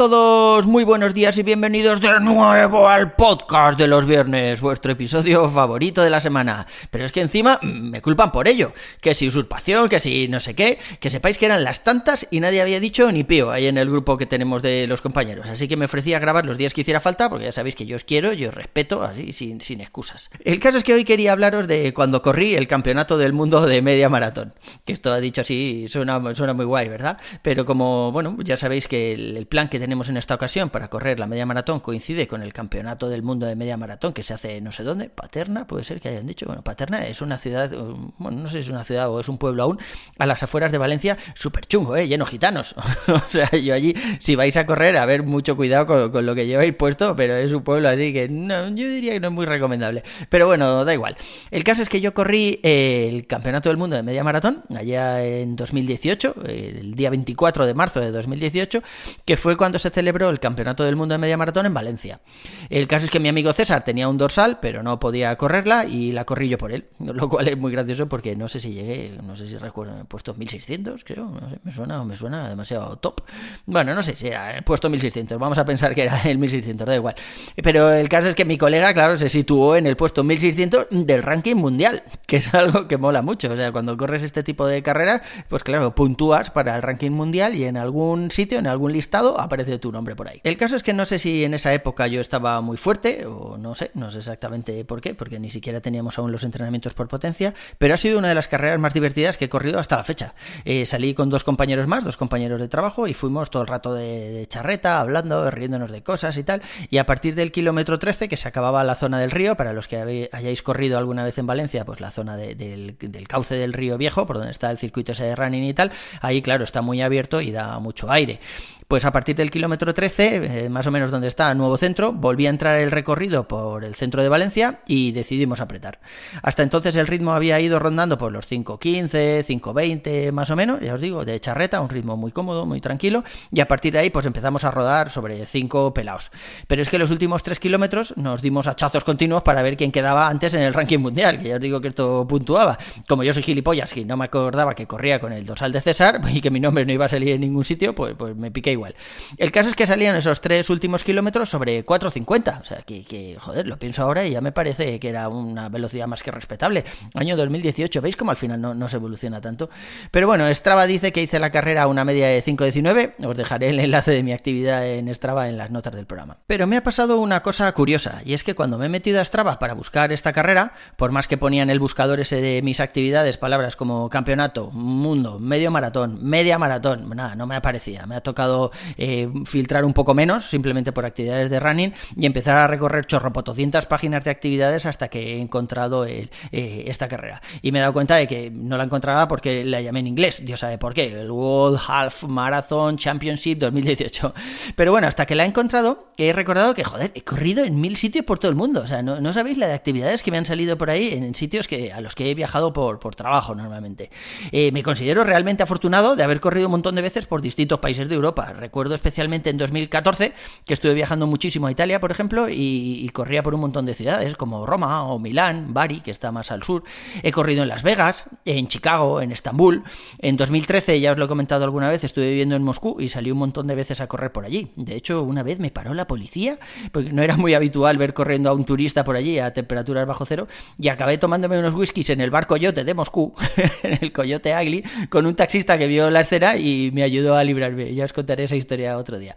todos, muy buenos días y bienvenidos de nuevo al podcast de los viernes, vuestro episodio favorito de la semana. Pero es que encima me culpan por ello, que si usurpación, que si no sé qué, que sepáis que eran las tantas y nadie había dicho ni pío ahí en el grupo que tenemos de los compañeros. Así que me ofrecí a grabar los días que hiciera falta, porque ya sabéis que yo os quiero, yo os respeto, así sin, sin excusas. El caso es que hoy quería hablaros de cuando corrí el campeonato del mundo de media maratón. Que esto ha dicho así, suena, suena muy guay, ¿verdad? Pero como bueno, ya sabéis que el, plan que tenemos en esta ocasión para correr la media maratón coincide con el campeonato del mundo de media maratón que se hace no sé dónde, Paterna, puede ser que hayan dicho, bueno, Paterna es una ciudad, bueno, no sé si es una ciudad o es un pueblo aún, a las afueras de Valencia, súper chungo, ¿eh? lleno gitanos. o sea, yo allí, si vais a correr, a ver, mucho cuidado con, lo que lleváis puesto, pero es un pueblo así que no, yo diría que no es muy recomendable. Pero bueno, da igual. El caso es que yo corrí eh, el campeonato del mundo de media maratón allá en 2018, el día 24 de marzo de 2018, que fue cuando se celebró el Campeonato del Mundo de Media Maratón en Valencia. El caso es que mi amigo César tenía un dorsal, pero no podía correrla y la corrí yo por él, lo cual es muy gracioso porque no sé si llegué, no sé si recuerdo, he puesto 1600, creo, no sé, me suena, me suena demasiado top. Bueno, no sé si era, he puesto 1600, vamos a pensar que era el 1600, da igual. Pero el caso es que mi colega, claro, se situó en el puesto 1600 del ranking mundial, que es algo que mola mucho, o sea, cuando corres este tipo de carreras, pues claro, puntúas para el ranking mundial y en algún sitio, en algún listado, aparece tu nombre por ahí. El caso es que no sé si en esa época yo estaba muy fuerte, o no sé, no sé exactamente por qué, porque ni siquiera teníamos aún los entrenamientos por potencia, pero ha sido una de las carreras más divertidas que he corrido hasta la fecha. Eh, salí con dos compañeros más, dos compañeros de trabajo, y fuimos todo el rato de, charreta, hablando, riéndonos de cosas y tal, y a partir del kilómetro 13, que se acababa la zona del río, para los que hayáis corrido alguna vez en Valencia, pues la zona del, del, cauce del río viejo, por donde está el circuito ese de running y tal, ahí claro, está muy abierto y da mucho aire. Pues a partir del kilómetro 13, eh, más o menos donde está Nuevo Centro, volví a entrar el recorrido por el centro de Valencia y decidimos apretar. Hasta entonces el ritmo había ido rondando por los 5.15, 5.20 más o menos, ya os digo, de charreta, un ritmo muy cómodo, muy tranquilo, y a partir de ahí pues empezamos a rodar sobre 5 pelados. Pero es que los últimos 3 kilómetros nos dimos hachazos continuos para ver quién quedaba antes en el ranking mundial, que ya os digo que esto puntuaba. Como yo soy gilipollas y no me acordaba que corría con el dorsal de César y que mi nombre no iba a salir en ningún sitio, pues, pues me piqué igual. El caso es que salían esos tres últimos kilómetros sobre 4.50. O sea, que, joder, lo pienso ahora y ya me parece que era una velocidad más que respetable. Año 2018, ¿veis cómo al final no, se evoluciona tanto? Pero bueno, Strava dice que hice la carrera a una media de 5.19. Os dejaré el enlace de mi actividad en Strava en las notas del programa. Pero me ha pasado una cosa curiosa, y es que cuando me he metido a Strava para buscar esta carrera, por más que ponía en el buscador ese de mis actividades palabras como campeonato, mundo, medio maratón, media maratón, nada, no me aparecía. Me ha tocado eh, filtrar un poco menos, simplemente por actividades de running, y empezar a recorrer chorropotocientas páginas de actividades hasta que he encontrado eh, esta carrera. Y me he dado cuenta de que no la encontraba porque la llamé en inglés, Dios sabe por qué, el World Half Marathon Championship 2018. Pero bueno, hasta que la he encontrado, he recordado que, joder, he corrido en mil sitios por todo el mundo. O sea, no, sabéis la de actividades que me han salido por ahí en sitios que, a los que he viajado por, por trabajo normalmente. Eh, me considero realmente afortunado de haber corrido un montón de veces por distintos países de Europa. Recuerdo especialmente en 2014 que estuve viajando muchísimo a Italia, por ejemplo, y, corría por un montón de ciudades como Roma o Milán, Bari, que está más al sur. He corrido en Las Vegas, en Chicago, en Estambul. En 2013, ya os lo he comentado alguna vez, estuve viviendo en Moscú y salí un montón de veces a correr por allí. De hecho, una vez me paró la policía, porque no era muy habitual ver corriendo a un turista por allí a temperaturas bajo cero, y acabé tomándome unos whiskies en el bar Coyote de Moscú, en el Coyote Agli, con un taxista que vio la escena y me ayudó a librarme. Ya os contaré esa historia otro día.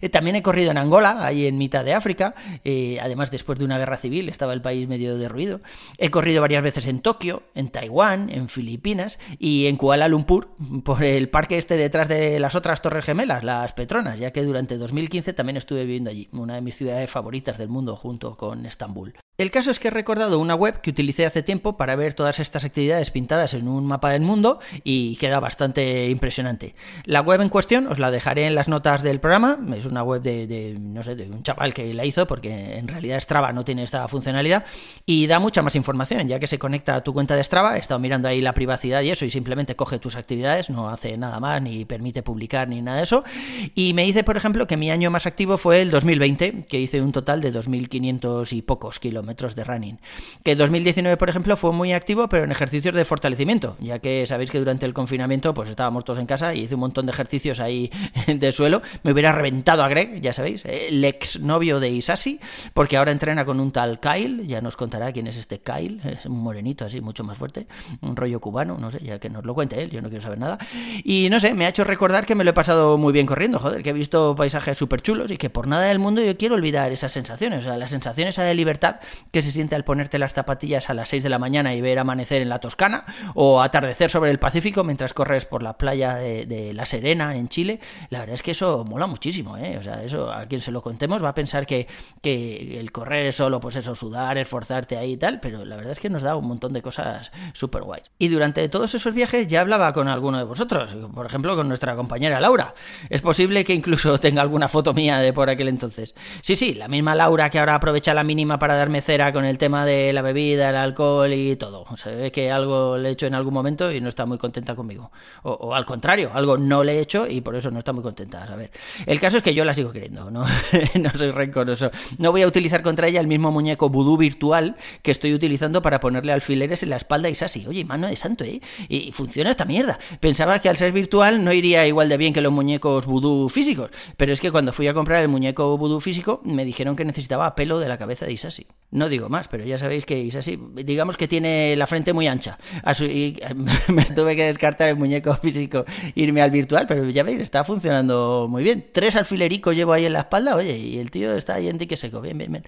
Eh, también he corrido en Angola, ahí en mitad de África, eh, además después de una guerra civil estaba el país medio derruido. He corrido varias veces en Tokio, en Taiwán, en Filipinas y en Kuala Lumpur, por el parque este detrás de las otras Torres Gemelas, las Petronas, ya que durante 2015 también estuve viviendo allí, una de mis ciudades favoritas del mundo junto con Estambul. El caso es que he recordado una web que utilicé hace tiempo para ver todas estas actividades pintadas en un mapa del mundo y queda bastante impresionante. La web en cuestión os la dejaré dejaré en las notas del programa. Es una web de, no sé, de un chaval que la hizo, porque en realidad Strava no tiene esta funcionalidad. Y da mucha más información, ya que se conecta a tu cuenta de Strava. He estado mirando ahí la privacidad y eso, y simplemente coge tus actividades, no hace nada más, ni permite publicar, ni nada de eso. Y me dice, por ejemplo, que mi año más activo fue el 2020, que hice un total de 2.500 y pocos kilómetros de running. Que 2019, por ejemplo, fue muy activo, pero en ejercicios de fortalecimiento, ya que sabéis que durante el confinamiento pues estábamos todos en casa y hice un montón de ejercicios ahí de suelo. Me hubiera reventado a Greg, ya sabéis, el ex novio de Isasi, porque ahora entrena con un tal Kyle, ya nos contará quién es este Kyle, es un morenito así, mucho más fuerte, un rollo cubano, no sé, ya que nos lo cuente él, yo no quiero saber nada. Y no sé, me ha hecho recordar que me lo he pasado muy bien corriendo, joder, que he visto paisajes súper chulos y que por nada del mundo yo quiero olvidar esas sensaciones, o sea, la sensación esa de libertad que se siente al ponerte las zapatillas a las 6 de la mañana y ver amanecer en la Toscana o atardecer sobre el Pacífico mientras corres por la playa de, La Serena en Chile, la verdad es que eso mola muchísimo, ¿eh? O sea, eso a quien se lo contemos va a pensar que, que el correr es solo, pues eso, sudar, esforzarte ahí y tal, pero la verdad es que nos da un montón de cosas súper guays. Y durante todos esos viajes ya hablaba con alguno de vosotros, por ejemplo con nuestra compañera Laura. Es posible que incluso tenga alguna foto mía de por aquel entonces. Sí, sí, la misma Laura que ahora aprovecha la mínima para darme cera con el tema de la bebida, el alcohol y todo. Se ve que algo le he hecho en algún momento y no está muy contenta conmigo. O, al contrario, algo no le he hecho y por eso no está muy contenta. A ver. El caso es que yo la sigo queriendo, no, no soy rencoroso. No voy a utilizar contra ella el mismo muñeco vudú virtual que estoy utilizando para ponerle alfileres en la espalda y. Oye, mano de santo, ¿eh? Y funciona esta mierda. Pensaba que al ser virtual no iría igual de bien que los muñecos vudú físicos, pero es que cuando fui a comprar el muñeco vudú físico me dijeron que necesitaba pelo de la cabeza de Isasi. No digo más, pero ya sabéis que Isasi, digamos que tiene la frente muy ancha. Y me tuve que descartar el muñeco físico, irme al virtual, pero ya veis, está funcionando muy bien. Tres alfilericos llevo ahí en la espalda, oye, y el tío está ahí en dique seco. Bien, bien, bien.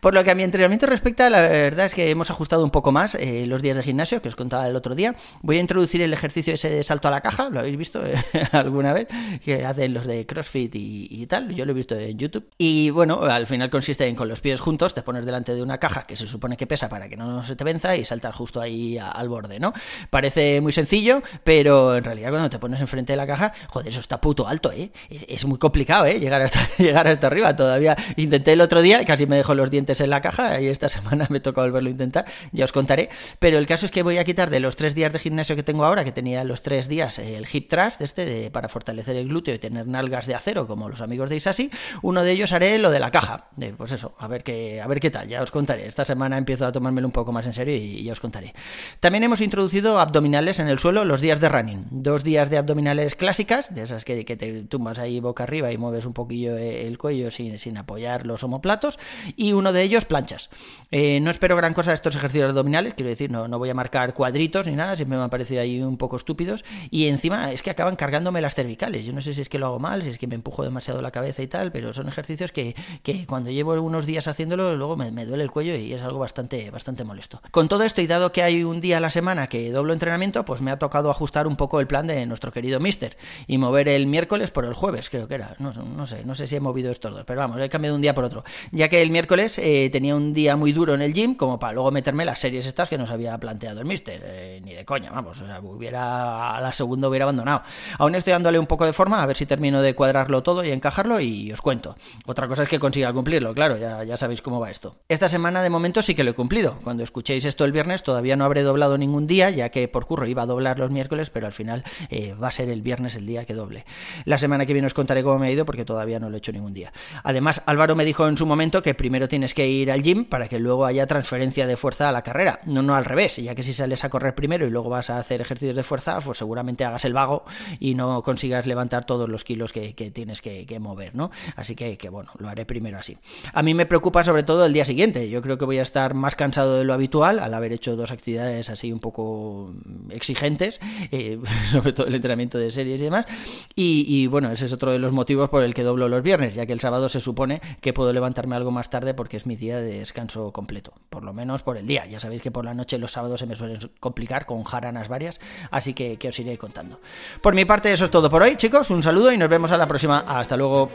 Por lo que a mi entrenamiento respecta, la verdad es que hemos ajustado un poco más eh, los días de gimnasio, que os contaba el otro día. Voy a introducir el ejercicio ese de salto a la caja, ¿lo habéis visto alguna vez? Que hacen los de CrossFit y, tal, yo lo he visto en YouTube. Y bueno, al final consiste en con los pies juntos, te pones delante de una caja que se supone que pesa para que no se te venza y saltar justo ahí al borde, ¿no? Parece muy sencillo, pero en realidad cuando te pones enfrente de la caja, joder, eso está puto alto, ¿eh? Es muy complicado, ¿eh? Llegar hasta, llegar hasta arriba. Todavía intenté el otro día casi me dejó los dientes en la caja y esta semana me toca volverlo a intentar, ya os contaré. Pero el caso es que voy a quitar de los tres días de gimnasio que tengo ahora, que tenía los tres días el hip thrust este de, para fortalecer el glúteo y tener nalgas de acero como los amigos de Isasi, uno de ellos haré lo de la caja. pues eso, a ver qué, a ver qué tal, ya os contaré. Esta semana empiezo a tomármelo un poco más en serio y, ya os contaré. También hemos introducido abdominales en el suelo los días de running. Dos días de abdominales clásicas, de esas que te tumbas ahí boca arriba y mueves un poquillo el cuello sin, sin apoyar los homoplatos, y uno de ellos planchas. Eh, no espero gran cosa de estos ejercicios abdominales, quiero decir, no, no voy a marcar cuadritos ni nada, siempre me han parecido ahí un poco estúpidos, y encima es que acaban cargándome las cervicales. Yo no sé si es que lo hago mal, si es que me empujo demasiado la cabeza y tal, pero son ejercicios que, que cuando llevo unos días haciéndolo, luego me, me, duele el cuello y es algo bastante, bastante molesto. Con todo esto, y dado que hay un día a la semana que doblo entrenamiento, pues me ha tocado ajustar un poco el plan de nuestro querido Mister y mover el miércoles por el jueves, creo que era. No, no sé, no sé si he movido estos dos, pero vamos, he cambiado un día por otro. Ya que el miércoles eh, tenía un día muy duro en el gym, como para luego meterme las series estas que nos había planteado el Mister. Eh, ni de coña, vamos, o sea, hubiera a la segunda hubiera abandonado. Aún estoy dándole un poco de forma, a ver si termino de cuadrarlo todo y encajarlo y os cuento. Otra cosa es que consiga cumplirlo, claro, ya, ya sabéis cómo va esto. Esta semana de momento sí que lo he cumplido. Cuando escuchéis esto el viernes todavía no habré doblado ningún día, ya que por curro iba a doblar los miércoles, pero al final eh, va a ser el viernes el día que doble. La semana que viene os contaré cómo me ha ido porque todavía no lo he hecho ningún día. Además, Álvaro me dijo en su momento que primero tienes que ir al gym para que luego haya transferencia de fuerza a la carrera. No, no al revés, ya que si sales a correr primero y luego vas a hacer ejercicios de fuerza, pues seguramente hagas el vago y no consigas levantar todos los kilos que, tienes que, mover, ¿no? Así que, que bueno, lo haré primero así. A mí me preocupa sobre todo el día siguiente. Yo creo que voy a estar más cansado de lo habitual al haber hecho dos actividades así un poco exigentes, eh, sobre todo el entrenamiento de series y demás. Y, bueno, ese es otro de los motivos por el que doblo los viernes, ya que el sábado se supone que puedo levantarme algo más tarde porque es mi día de descanso completo, por lo menos por el día. Ya sabéis que por la noche los sábados se me suelen complicar con jaranas varias, así que, que os iré contando. Por mi parte, eso es todo por hoy, chicos. Un saludo y nos vemos a la próxima. Hasta luego.